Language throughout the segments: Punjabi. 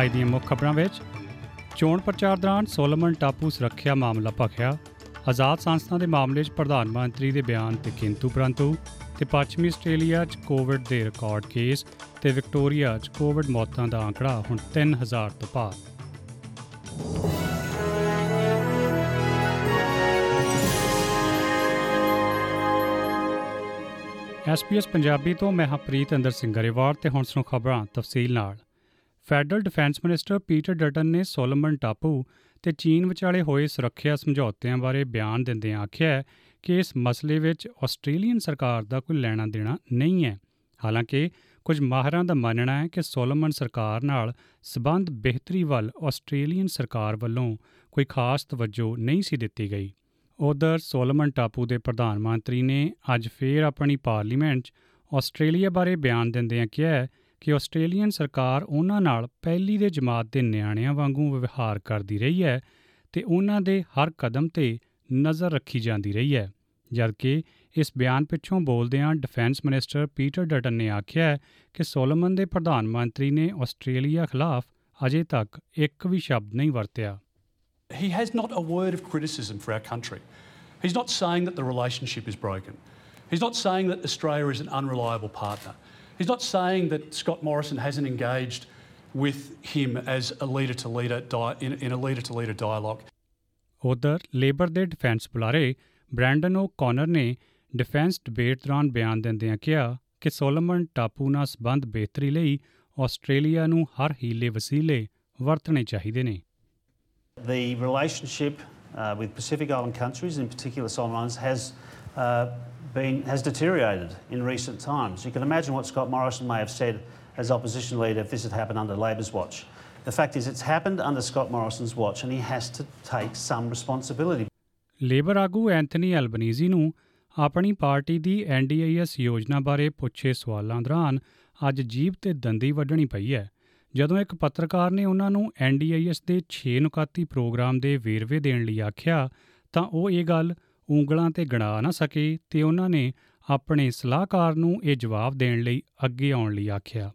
ਅੱਜ ਦੀਆਂ ਮੁੱਖ ਖਬਰਾਂ ਵਿੱਚ, ਚੋਣ ਪ੍ਰਚਾਰ ਦੌਰਾਨ ਸੋਲੋਮਨ ਟਾਪੂ ਸੁਰੱਖਿਆ ਮਾਮਲਾ ਭਖਿਆ, ਆਜ਼ਾਦ ਸੰਸਥਾ ਦੇ ਮਾਮਲੇ 'ਚ ਪ੍ਰਧਾਨ ਮੰਤਰੀ ਦੇ ਬਿਆਨ ਤੇ ਕਿੰਤੂ ਪ੍ਰੰਤੂ ਤੇ ਪੱਛਮੀ ਆਸਟ੍ਰੇਲੀਆ 'ਚ ਕੋਵਿਡ ਦੇ ਰਿਕਾਰਡ ਕੇਸ ਤੇ ਵਿਕਟੋਰੀਆ 'ਚ ਕੋਵਿਡ ਮੌਤਾਂ ਦਾ ਆંકੜਾ ਹੁਣ 3000 ਤੋਂ ਪਾਰ। ਐਸਪੀਐਸ ਪੰਜਾਬੀ ਤੋਂ ਮੈਂ ਹਰਪ੍ਰੀਤ ਅੰਦਰ ਸਿੰਘ ਗਰੇਵਾਲ ਤੇ ਹੁਣ ਸੁਣੋ ਖਬਰਾਂ ਤਫਸੀਲ ਨਾਲ। Federal defence minister Peter Dutton ਨੇ ਸੋਲੋਮਨ ਟਾਪੂ ਤੇ ਚੀਨ ਵਿਚਾਲੇ ਹੋਏ ਸੁਰੱਖਿਆ ਸਮਝੌਤਿਆਂ ਬਾਰੇ ਬਿਆਨ ਦਿੰਦਿਆਂ ਆਖਿਆ ਕਿ ਇਸ ਮਸਲੇ ਵਿੱਚ ਆਸਟ੍ਰੇਲੀਅਨ ਸਰਕਾਰ ਦਾ ਕੋਈ ਲੈਣਾ ਦੇਣਾ ਨਹੀਂ ਹੈ। ਹਾਲਾਂਕਿ, ਕੁਝ ਮਾਹਰਾਂ ਦਾ ਮੰਨਣਾ ਹੈ ਕਿ ਸੋਲੋਮਨ ਸਰਕਾਰ ਨਾਲ ਸਬੰਧ ਬਿਹਤਰੀ ਵੱਲ ਆਸਟ੍ਰੇਲੀਅਨ ਸਰਕਾਰ ਵੱਲੋਂ ਕੋਈ ਖਾਸ ਤਵੱਜੋ ਨਹੀਂ ਸੀ ਦਿੱਤੀ ਗਈ। ਉਧਰ ਸੋਲੋਮਨ ਟਾਪੂ ਦੇ ਪ੍ਰਧਾਨ ਮੰਤਰੀ ਨੇ ਅੱਜ ਫੇਰ ਆਪਣੀ ਪਾਰਲੀਮੈਂਟ 'ਚ ਆਸਟ੍ਰੇਲੀਆ ਬਾਰੇ ਬਿਆਨ ਦਿੰਦਿਆਂ ਕਿਹਾ ਕਿ ਆਸਟ੍ਰੇਲੀਅਨ ਸਰਕਾਰ ਉਹਨਾਂ ਨਾਲ ਪਹਿਲੀ ਦੇ ਜਮਾਤ ਦੇ ਨਿਆਣਿਆਂ ਵਾਂਗੂ ਵਿਵਹਾਰ ਕਰਦੀ ਰਹੀ ਹੈ ਤੇ ਉਹਨਾਂ ਦੇ ਹਰ ਕਦਮ ਤੇ ਨਜ਼ਰ ਰੱਖੀ ਜਾਂਦੀ ਰਹੀ ਹੈ ਜਦਕਿ ਇਸ ਬਿਆਨ ਪਿੱਛੋਂ ਬੋਲਦਿਆਂ ਡਿਫੈਂਸ ਮਿਨਿਸਟਰ ਪੀਟਰ ਡਟਨ ਨੇ ਆਖਿਆ ਕਿ ਸੋਲੋਮਨ ਦੇ ਪ੍ਰਧਾਨ ਮੰਤਰੀ ਨੇ ਆਸਟ੍ਰੇਲੀਆ ਖਿਲਾਫ ਅਜੇ ਤੱਕ ਇੱਕ ਵੀ ਸ਼ਬਦ ਨਹੀਂ ਵਰਤਿਆ He has not a word of criticism for our country. He's not saying that the relationship is broken. He's not saying that Australia is an unreliable partner. He's not saying that Scott Morrison hasn't engaged with him as a leader to leader di- in, in a leader to leader dialogue. ਉਧਰ ਲੇਬਰ ਦੇ ਡਿਫੈਂਸ ਬੁਲਾਰੇ ਬ੍ਰੈਂਡਨ ਓ ਕੌਨਰ ਨੇ ਡਿਫੈਂਸ ਡਿਬੇਟ ਦੌਰਾਨ ਬਿਆਨ ਦਿੰਦਿਆਂ ਕਿਹਾ ਕਿ ਸੋਲੋਮਨ ਟਾਪੂ ਨਾਲ ਸੰਬੰਧ ਬਿਹਤਰੀ ਲਈ ਆਸਟ੍ਰੇਲੀਆ ਨੂੰ ਹਰ ਹੀਲੇ ਵਸੀਲੇ ਵਰਤਣੇ ਚਾਹੀਦੇ ਨੇ The relationship uh, with Pacific Island countries, in particular Solomon Islands, has uh, been has deteriorated in recent times. You can imagine what Scott Morrison may have said as opposition leader if this had happened under Labor's watch. The fact is, it's happened under Scott Morrison's watch, and he has to take some responsibility. Labour ਆਗੂ ਐਂਥਨੀ ਐਲਬਨੀਜ਼ੀ ਨੂੰ ਆਪਣੀ ਪਾਰਟੀ ਦੀ ਐਨਡੀਆਈਐਸ ਯੋਜਨਾ ਬਾਰੇ ਪੁੱਛੇ ਸਵਾਲਾਂ ਦੌਰਾਨ ਅੱਜ ਜੀਬ ਤੇ ਦੰਦੀ ਵੱਢਣੀ ਪਈ ਹੈ ਜਦੋਂ ਇੱਕ ਪੱਤਰਕਾਰ ਨੇ ਉਹਨਾਂ ਨੂੰ ਐਨਡੀਆਈਐਸ ਦੇ 6 ਨੁਕਾਤੀ ਪ੍ਰੋਗਰਾਮ ਦੇ ਵੇਰਵੇ ਦੇਣ ਲਈ ਆਖਿਆ ਤਾਂ ਉਹ ਇਹ ਗੱਲ ਉਂਗਲਾਂ ਤੇ ਗਣਾ ਨਾ ਸਕੇ ਤੇ ਉਹਨਾਂ ਨੇ ਆਪਣੇ ਸਲਾਹਕਾਰ ਨੂੰ ਇਹ ਜਵਾਬ ਦੇਣ ਲਈ ਅੱਗੇ ਆਉਣ ਲਈ ਆਖਿਆ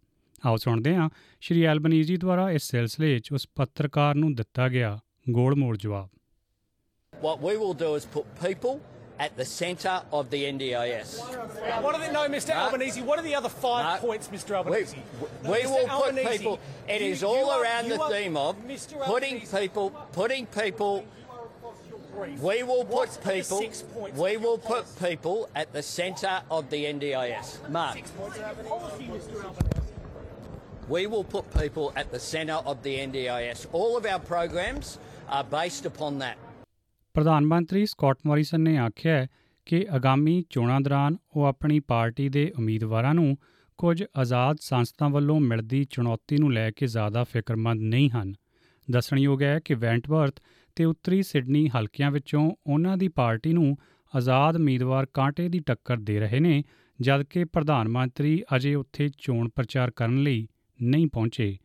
ਆਓ ਸੁਣਦੇ ਹਾਂ ਸ਼੍ਰੀ ਐਲਬਨੀਜ਼ੀ ਦੁਆਰਾ ਇਸ ਸਿਲਸਿਲੇ 'ਚ ਉਸ ਪੱਤਰਕਾਰ ਨੂੰ ਦਿੱਤਾ ਗਿਆ ਗੋਲ-ਮੋੜ ਜਵਾਬ What we will do is put people at the centre of the NDIS. What are the no, Mr. Albanese? What are the other five No. points, Mr. We, Albanese? we No, Mr. will put Albanese, people. It you- is all are- around the are- theme of Mr. putting people, putting people. Brief. We will What put people. six points We will put policy? people at the centre of the NDIS. Mark. Policy. We will put people at the centre of the NDIS. All of our programs are based upon that. ਪ੍ਰਧਾਨ ਮੰਤਰੀ ਸਕਾਟ ਮੋਰਿਸਨ ਨੇ ਆਖਿਆ ਹੈ ਕਿ ਆਗਾਮੀ ਚੋਣਾਂ ਦੌਰਾਨ ਉਹ ਆਪਣੀ ਪਾਰਟੀ ਦੇ ਉਮੀਦਵਾਰਾਂ ਨੂੰ ਕੁਝ ਆਜ਼ਾਦ ਸੰਸਥਾ ਵੱਲੋਂ ਮਿਲਦੀ ਚੁਣੌਤੀ ਨੂੰ ਲੈ ਕੇ ਜ਼ਿਆਦਾ ਫਿਕਰਮੰਦ ਨਹੀਂ ਹਨ ਦੱਸਣਯੋਗ ਹੈ ਕਿ ਵੈਂਟਵਰਥ ਤੇ ਉੱਤਰੀ ਸਿਡਨੀ ਹਲਕਿਆਂ ਵਿੱਚੋਂ ਉਹਨਾਂ ਦੀ ਪਾਰਟੀ ਨੂੰ ਆਜ਼ਾਦ ਉਮੀਦਵਾਰ ਕਾਂਟੇ ਦੀ ਟੱਕਰ ਦੇ ਰਹੇ ਨੇ ਜਦਕਿ ਪ੍ਰਧਾਨ ਮੰਤਰੀ ਅਜੇ ਉੱਥੇ ਚੋਣ ਪ੍ਰਚਾਰ ਕਰਨ ਲਈ ਨਹੀਂ ਪਹੁੰਚੇ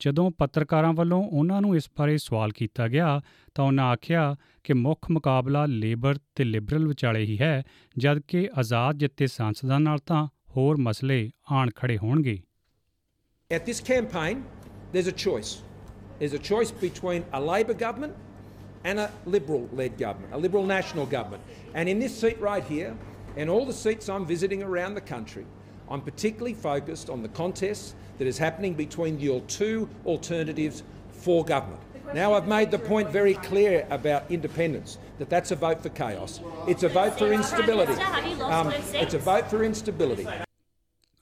ਜਦੋਂ ਪੱਤਰਕਾਰਾਂ ਵੱਲੋਂ ਉਹਨਾਂ ਨੂੰ ਇਸ ਬਾਰੇ ਸਵਾਲ ਕੀਤਾ ਗਿਆ ਤਾਂ ਉਹਨਾਂ ਆਖਿਆ ਕਿ ਮੁੱਖ ਮੁਕਾਬਲਾ ਲੇਬਰ ਤੇ ਲਿਬਰਲ ਵਿਚਾਲੇ ਹੀ ਹੈ ਜਦਕਿ ਆਜ਼ਾਦ ਜਿੱਤੇ ਸੰਸਦਾਂ ਨਾਲ ਤਾਂ ਹੋਰ ਮਸਲੇ ਆਣ ਖੜੇ ਹੋਣਗੇ At this campaign, there's a choice. There's a choice between a Labor government and a Liberal led government, a Liberal national government. And in this seat right here, and all the seats I'm visiting around the country, I'm particularly focused on the contest that is happening between your two alternatives for government. Now, I've made the point very clear about independence that that's a vote for chaos. It's a vote for instability. Um, it's a vote for instability.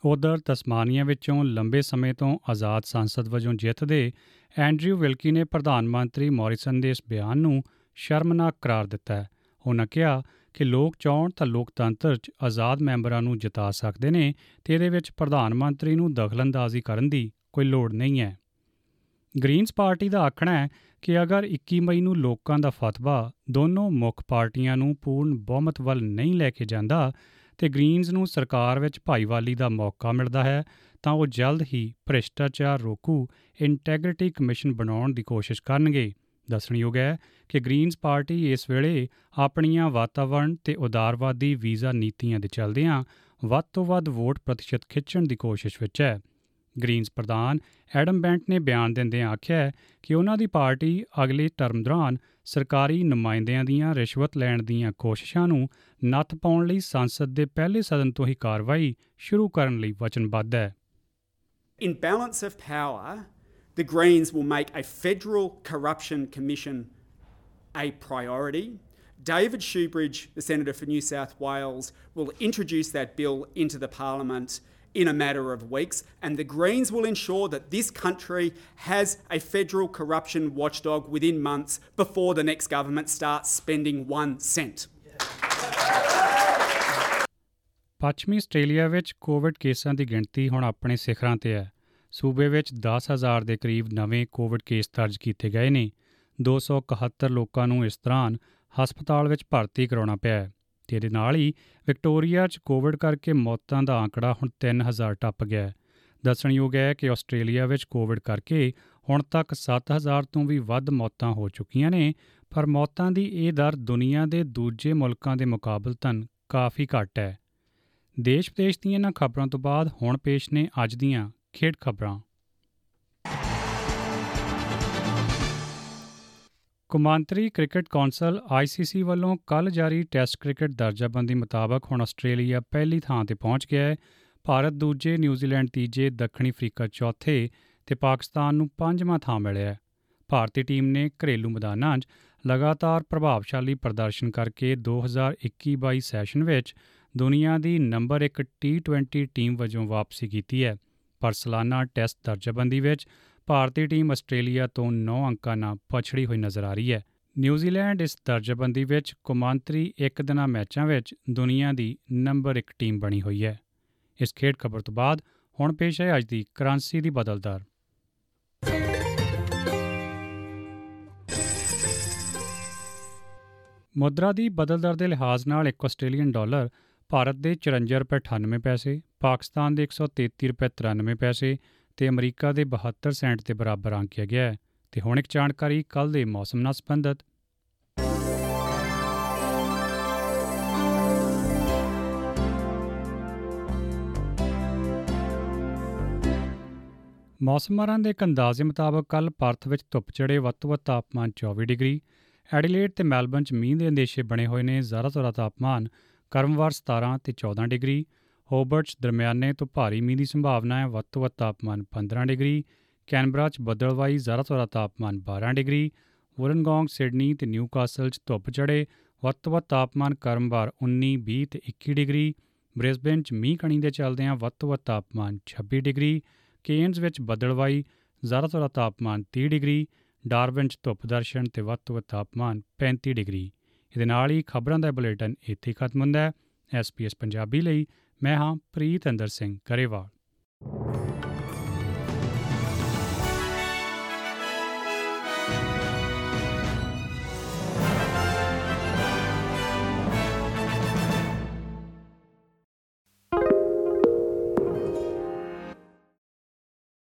ਉਧਰ ਤਸਮਾਨੀਆ ਵਿੱਚੋਂ ਲੰਬੇ ਸਮੇਂ ਤੋਂ ਆਜ਼ਾਦ ਸੰਸਦ ਵਜੋਂ ਜਿੱਤਦੇ ਐਂਡਰਿਊ ਵਿਲਕੀ ਨੇ ਪ੍ਰਧਾਨ ਮੰਤਰੀ ਮੌਰਿਸਨ ਦੇ ਇਸ ਬਿਆਨ ਨੂੰ ਸ਼ਰਮਨਾਕ ਕਰਾਰ ਦਿੱਤਾ ਹੈ। ਉਹਨਾਂ ਕਿਹਾ ਕਿ ਲੋਕ ਚਾਹਣ ਤਾਂ ਲੋਕਤੰਤਰ 'ਚ ਆਜ਼ਾਦ ਮੈਂਬਰਾਂ ਨੂੰ ਜਿਤਾ ਸਕਦੇ ਨੇ ਤੇ ਇਹਦੇ ਵਿੱਚ ਪ੍ਰਧਾਨ ਮੰਤਰੀ ਨੂੰ ਦਖਲਅੰਦਾਜ਼ੀ ਕਰਨ ਦੀ ਕੋਈ ਲੋੜ ਨਹੀਂ ਹੈ। ਗ੍ਰੀਨਸ ਪਾਰਟੀ ਦਾ ਆਖਣਾ ਹੈ ਕਿ ਅਗਰ 21 ਮਈ ਨੂੰ ਲੋਕਾਂ ਦਾ ਫਤਵਾ ਦੋਨੋਂ ਮੁੱਖ ਪਾਰਟੀਆਂ ਨੂੰ ਪੂਰਨ ਬਹੁਮਤ ਵੱਲ ਨਹੀਂ ਲੈ ਕੇ ਜਾਂਦਾ ਤੇ ਗ੍ਰੀਨਸ ਨੂੰ ਸਰਕਾਰ ਵਿੱਚ ਭਾਈਵਾਲੀ ਦਾ ਮੌਕਾ ਮਿਲਦਾ ਹੈ, ਤਾਂ ਉਹ ਜਲਦ ਹੀ ਭ੍ਰਿਸ਼ਟਾਚਾਰ ਰੋਕੂ ਇੰਟੈਗ੍ਰਿਟੀ ਕਮਿਸ਼ਨ ਬਣਾਉਣ ਦੀ ਕੋਸ਼ਿਸ਼ ਕਰਨਗੇ। ਦੱਸਣਯੋਗ ਹੈ ਕਿ ਗ੍ਰੀਨਸ ਪਾਰਟੀ ਇਸ ਵੇਲੇ ਆਪਣੀਆਂ ਵਾਤਾਵਰਣ ਤੇ ਉਦਾਰਵਾਦੀ ਵੀਜ਼ਾ ਨੀਤੀਆਂ ਦੇ ਚੱਲਦਿਆਂ ਵੱਧ ਤੋਂ ਵੱਧ ਵੋਟ ਪ੍ਰਤੀਸ਼ਤ ਖਿੱਚਣ ਦੀ ਕੋਸ਼ਿਸ਼ ਵਿੱਚ ਹੈ। ਗ੍ਰੀਨਜ਼ ਪ੍ਰਧਾਨ ਐਡਮ ਬੈਂਟ ਨੇ ਬਿਆਨ ਦਿੰਦਿਆਂ ਆਖਿਆ ਹੈ ਕਿ ਉਹਨਾਂ ਦੀ ਪਾਰਟੀ ਅਗਲੇ ਟਰਮ ਦੌਰਾਨ ਸਰਕਾਰੀ ਨੁਮਾਇੰਦਿਆਂ ਦੀਆਂ ਰਿਸ਼ਵਤ ਲੈਣ ਦੀਆਂ ਕੋਸ਼ਿਸ਼ਾਂ ਨੂੰ ਨੱਥ ਪਾਉਣ ਲਈ ਸੰਸਦ ਦੇ ਪਹਿਲੇ ਸਦਨ ਤੋਂ ਹੀ ਕਾਰਵਾਈ ਸ਼ੁਰੂ ਕਰਨ ਲਈ ਵਚਨਬੱਧ ਹੈ In balance of power, the Greens will make a federal corruption commission a priority. David Shoebridge, the Senator for New South Wales, will introduce that bill into the Parliament in a matter of weeks, and the Greens will ensure that this country has a federal corruption watchdog within months before the next government starts spending one cent. ਪੱਛਮੀ ਆਸਟ੍ਰੇਲੀਆ ਵਿੱਚ ਕੋਵਿਡ ਕੇਸਾਂ ਦੀ ਗਿਣਤੀ ਹੁਣ ਆਪਣੇ ਸਿਖਰਾਂ ਤੇ ਹੈ। ਸੂਬੇ ਵਿੱਚ 10000 ਦੇ ਕਰੀਬ ਨਵੇਂ ਕੋਵਿਡ ਕੇਸ ਦਰਜ ਕੀਤੇ ਗਏ ਨੇ। 271 ਲੋਕਾਂ ਨੂੰ ਇਸ ਦੌਰਾਨ ਹਸਪਤਾਲ ਵਿੱਚ ਭਰਤੀ ਕਰਾਉਣਾ ਪਿਆ ਹੈ। ਤੇ ਇਹਦੇ ਨਾਲ ਹੀ ਵਿਕਟੋਰੀਆ 'ਚ ਕੋਵਿਡ ਕਰਕੇ ਮੌਤਾਂ ਦਾ ਆંકੜਾ ਹੁਣ 3000 ਟੱਪ ਗਿਆ ਹੈ। ਦੱਸਣਯੋਗ ਹੈ ਕਿ ਆਸਟ੍ਰੇਲੀਆ ਵਿੱਚ ਕੋਵਿਡ ਕਰਕੇ ਹੁਣ ਤੱਕ 7000 ਤੋਂ ਵੀ ਵੱਧ ਮੌਤਾਂ ਹੋ ਚੁੱਕੀਆਂ ਨੇ, ਪਰ ਮੌਤਾਂ ਦੀ ਇਹ ਦਰ ਦੁਨੀਆ ਦੇ ਦੂਜੇ ਮੁਲਕਾਂ ਦੇ ਮੁਕਾਬਲਤਨ ਕਾਫੀ ਘੱਟ ਹੈ। ਦੇਸ਼ ਵਿਦੇਸ਼ ਦੀਆਂ ਇਹਨਾਂ ਖਬਰਾਂ ਤੋਂ ਬਾਅਦ ਹੁਣ ਪੇਸ਼ ਨੇ ਅੱਜ ਦੀਆਂ ਖੇਡ ਖਬਰਾਂ। ਕੌਮਾਂਤਰੀ ਕ੍ਰਿਕਟ ਕੌਂਸਲ ICC ਵੱਲੋਂ ਕੱਲ ਜਾਰੀ ਟੈਸਟ ਕ੍ਰਿਕਟ ਦਰਜਾਬੰਦੀ ਮੁਤਾਬਕ ਹੁਣ ਆਸਟ੍ਰੇਲੀਆ ਪਹਿਲੀ ਥਾਂ ਤੇ ਪਹੁੰਚ ਗਿਆ ਹੈ। ਭਾਰਤ ਦੂਜੇ, ਨਿਊਜ਼ੀਲੈਂਡ ਤੀਜੇ, ਦੱਖਣੀ ਅਫਰੀਕਾ ਚੌਥੇ ਤੇ ਪਾਕਿਸਤਾਨ ਨੂੰ ਪੰਜਵਾਂ ਥਾਂ ਮਿਲਿਆ ਹੈ। ਭਾਰਤੀ ਟੀਮ ਨੇ ਘਰੇਲੂ ਮੈਦਾਨਾਂ 'ਚ ਲਗਾਤਾਰ ਪ੍ਰਭਾਵਸ਼ਾਲੀ ਪ੍ਰਦਰਸ਼ਨ ਕਰਕੇ 2021-22 ਸੈਸ਼ਨ ਵਿੱਚ ਦੁਨੀਆ ਦੀ ਨੰਬਰ 1 ਟੀ20 ਟੀਮ ਵਜੋਂ ਵਾਪਸੀ ਕੀਤੀ ਹੈ। ਪਰ ਸਾਲਾਨਾ ਟੈਸਟ ਦਰਜਾਬੰਦੀ ਵਿੱਚ ਭਾਰਤੀ ਟੀਮ ਆਸਟ੍ਰੇਲੀਆ ਤੋਂ 9 ਅੰਕਾਂ ਨਾਲ ਪਛੜੀ ਹੋਈ ਨਜ਼ਰ ਆ ਰਹੀ ਹੈ। ਨਿਊਜ਼ੀਲੈਂਡ ਇਸ ਦਰਜਾਬੰਦੀ ਵਿੱਚ ਕੌਮਾਂਤਰੀ ਇੱਕ ਦਿਨਾਂ ਮੈਚਾਂ ਵਿੱਚ ਦੁਨੀਆ ਦੀ ਨੰਬਰ 1 ਟੀਮ ਬਣੀ ਹੋਈ ਹੈ। ਇਸ ਖੇਡ ਖਬਰ ਤੋਂ ਬਾਅਦ ਹੁਣ ਪੇਸ਼ ਹੈ ਅੱਜ ਦੀ ਕਰੰਸੀ ਦੀ ਬਦਲਦਾਰ। ਮੁਦਰਾ ਦੀ ਬਦਲਦਰ ਦੇ ਲਿਹਾਜ਼ ਨਾਲ ਇੱਕ ਆਸਟ੍ਰੇਲੀਅਨ ਡਾਲਰ ਭਾਰਤ ਦੇ 54 ਰੁਪਏ 98 ਪੈਸੇ, ਪਾਕਿਸਤਾਨ ਦੇ 133 ਰੁਪਏ 93 ਪੈਸੇ ਤੇ ਅਮਰੀਕਾ ਦੇ 72 ਸੈਂਟ ਦੇ ਬਰਾਬਰ ਆਂਕਿਆ ਗਿਆ ਹੈ। ਤੇ ਹੁਣ ਇੱਕ ਜਾਣਕਾਰੀ ਕੱਲ ਦੇ ਮੌਸਮ ਨਾਲ ਸੰਬੰਧਿਤ। ਮੌਸਮਾਂ ਦੇ ਇੱਕ ਅੰਦਾਜ਼ੇ ਮੁਤਾਬਕ ਕੱਲ ਪਰਥ ਵਿੱਚ ਧੁੱਪ ਚੜੇ ਵੱਧ ਤੋਂ ਵੱਧ ਤਾਪਮਾਨ 24 ਡਿਗਰੀ, ਐਡੀਲੇਡ ਤੇ ਮੈਲਬਨ 'ਚ ਮੀਂਹ ਦੇ ਅੰਦੇਸ਼ੇ ਬਣੇ ਹੋਏ ਨੇ ਜ਼ਿਆਦਾਤਰ ਤਾਪਮਾਨ ਕਰਮਵਾਰ 17 ਤੇ 14 ਡਿਗਰੀ ਹੋਬਰਟ 'ਚ ਦਰਮਿਆਨੇ ਤੋਂ ਭਾਰੀ ਮੀਂਹ ਦੀ ਸੰਭਾਵਨਾ ਹੈ, ਵੱਧ ਤੋਂ ਵੱਧ ਤਾਪਮਾਨ 15 ਡਿਗਰੀ, ਕੈਨਬਰਾ 'ਚ ਬੱਦਲਵਾਈ ਜ਼ਿਆਦਾਤਰ ਤਾਪਮਾਨ 12 ਡਿਗਰੀ, ਵੁਲਨਗੋਂਗ, ਸਿਡਨੀ ਤੇ ਨਿਊਕਾਸਲ 'ਚ ਧੁੱਪ ਚੜੇ ਵੱਧ ਤੋਂ ਵੱਧ ਤਾਪਮਾਨ ਕਰਮਵਾਰ 19 20 ਤੇ 21 ਡਿਗਰੀ, ਬ੍ਰਿਸਬੇਨ 'ਚ ਮੀਂਹ ਕਣੀ ਦੇ ਚੱਲਦਿਆਂ ਵੱਧ ਤੋਂ ਵੱਧ ਤਾਪਮਾਨ 26 ਡਿਗਰੀ, ਕੇਨਜ਼ ਵਿੱਚ ਬੱਦਲਵਾਈ ਜ਼ਿਆਦਾਤਰ ਤਾਪਮਾਨ 30 ਡਿਗਰੀ, ਡਾਰਵਿਨ 'ਚ ਧੁੱਪ ਦਰਸ਼ਨ ਤੇ ਵੱਧ ਤੋਂ ਵੱਧ ਤਾਪਮਾਨ 35 ਡਿਗਰੀ। ਇਹਦੇ ਨਾਲ ਹੀ ਖਬਰਾਂ ਦਾ ਬੁਲੇਟਿਨ ਇੱਥੇ ਹੀ ਖਤਮ ਹੁੰਦਾ ਹੈ। ਐਸਪੀਐਸ ਪੰਜਾਬੀ ਲਈ ਮੈਂ ਹਾਂ ਪ੍ਰੀਤ ਅੰਦਰ ਸਿੰਘ ਕਰੇਵਾਲ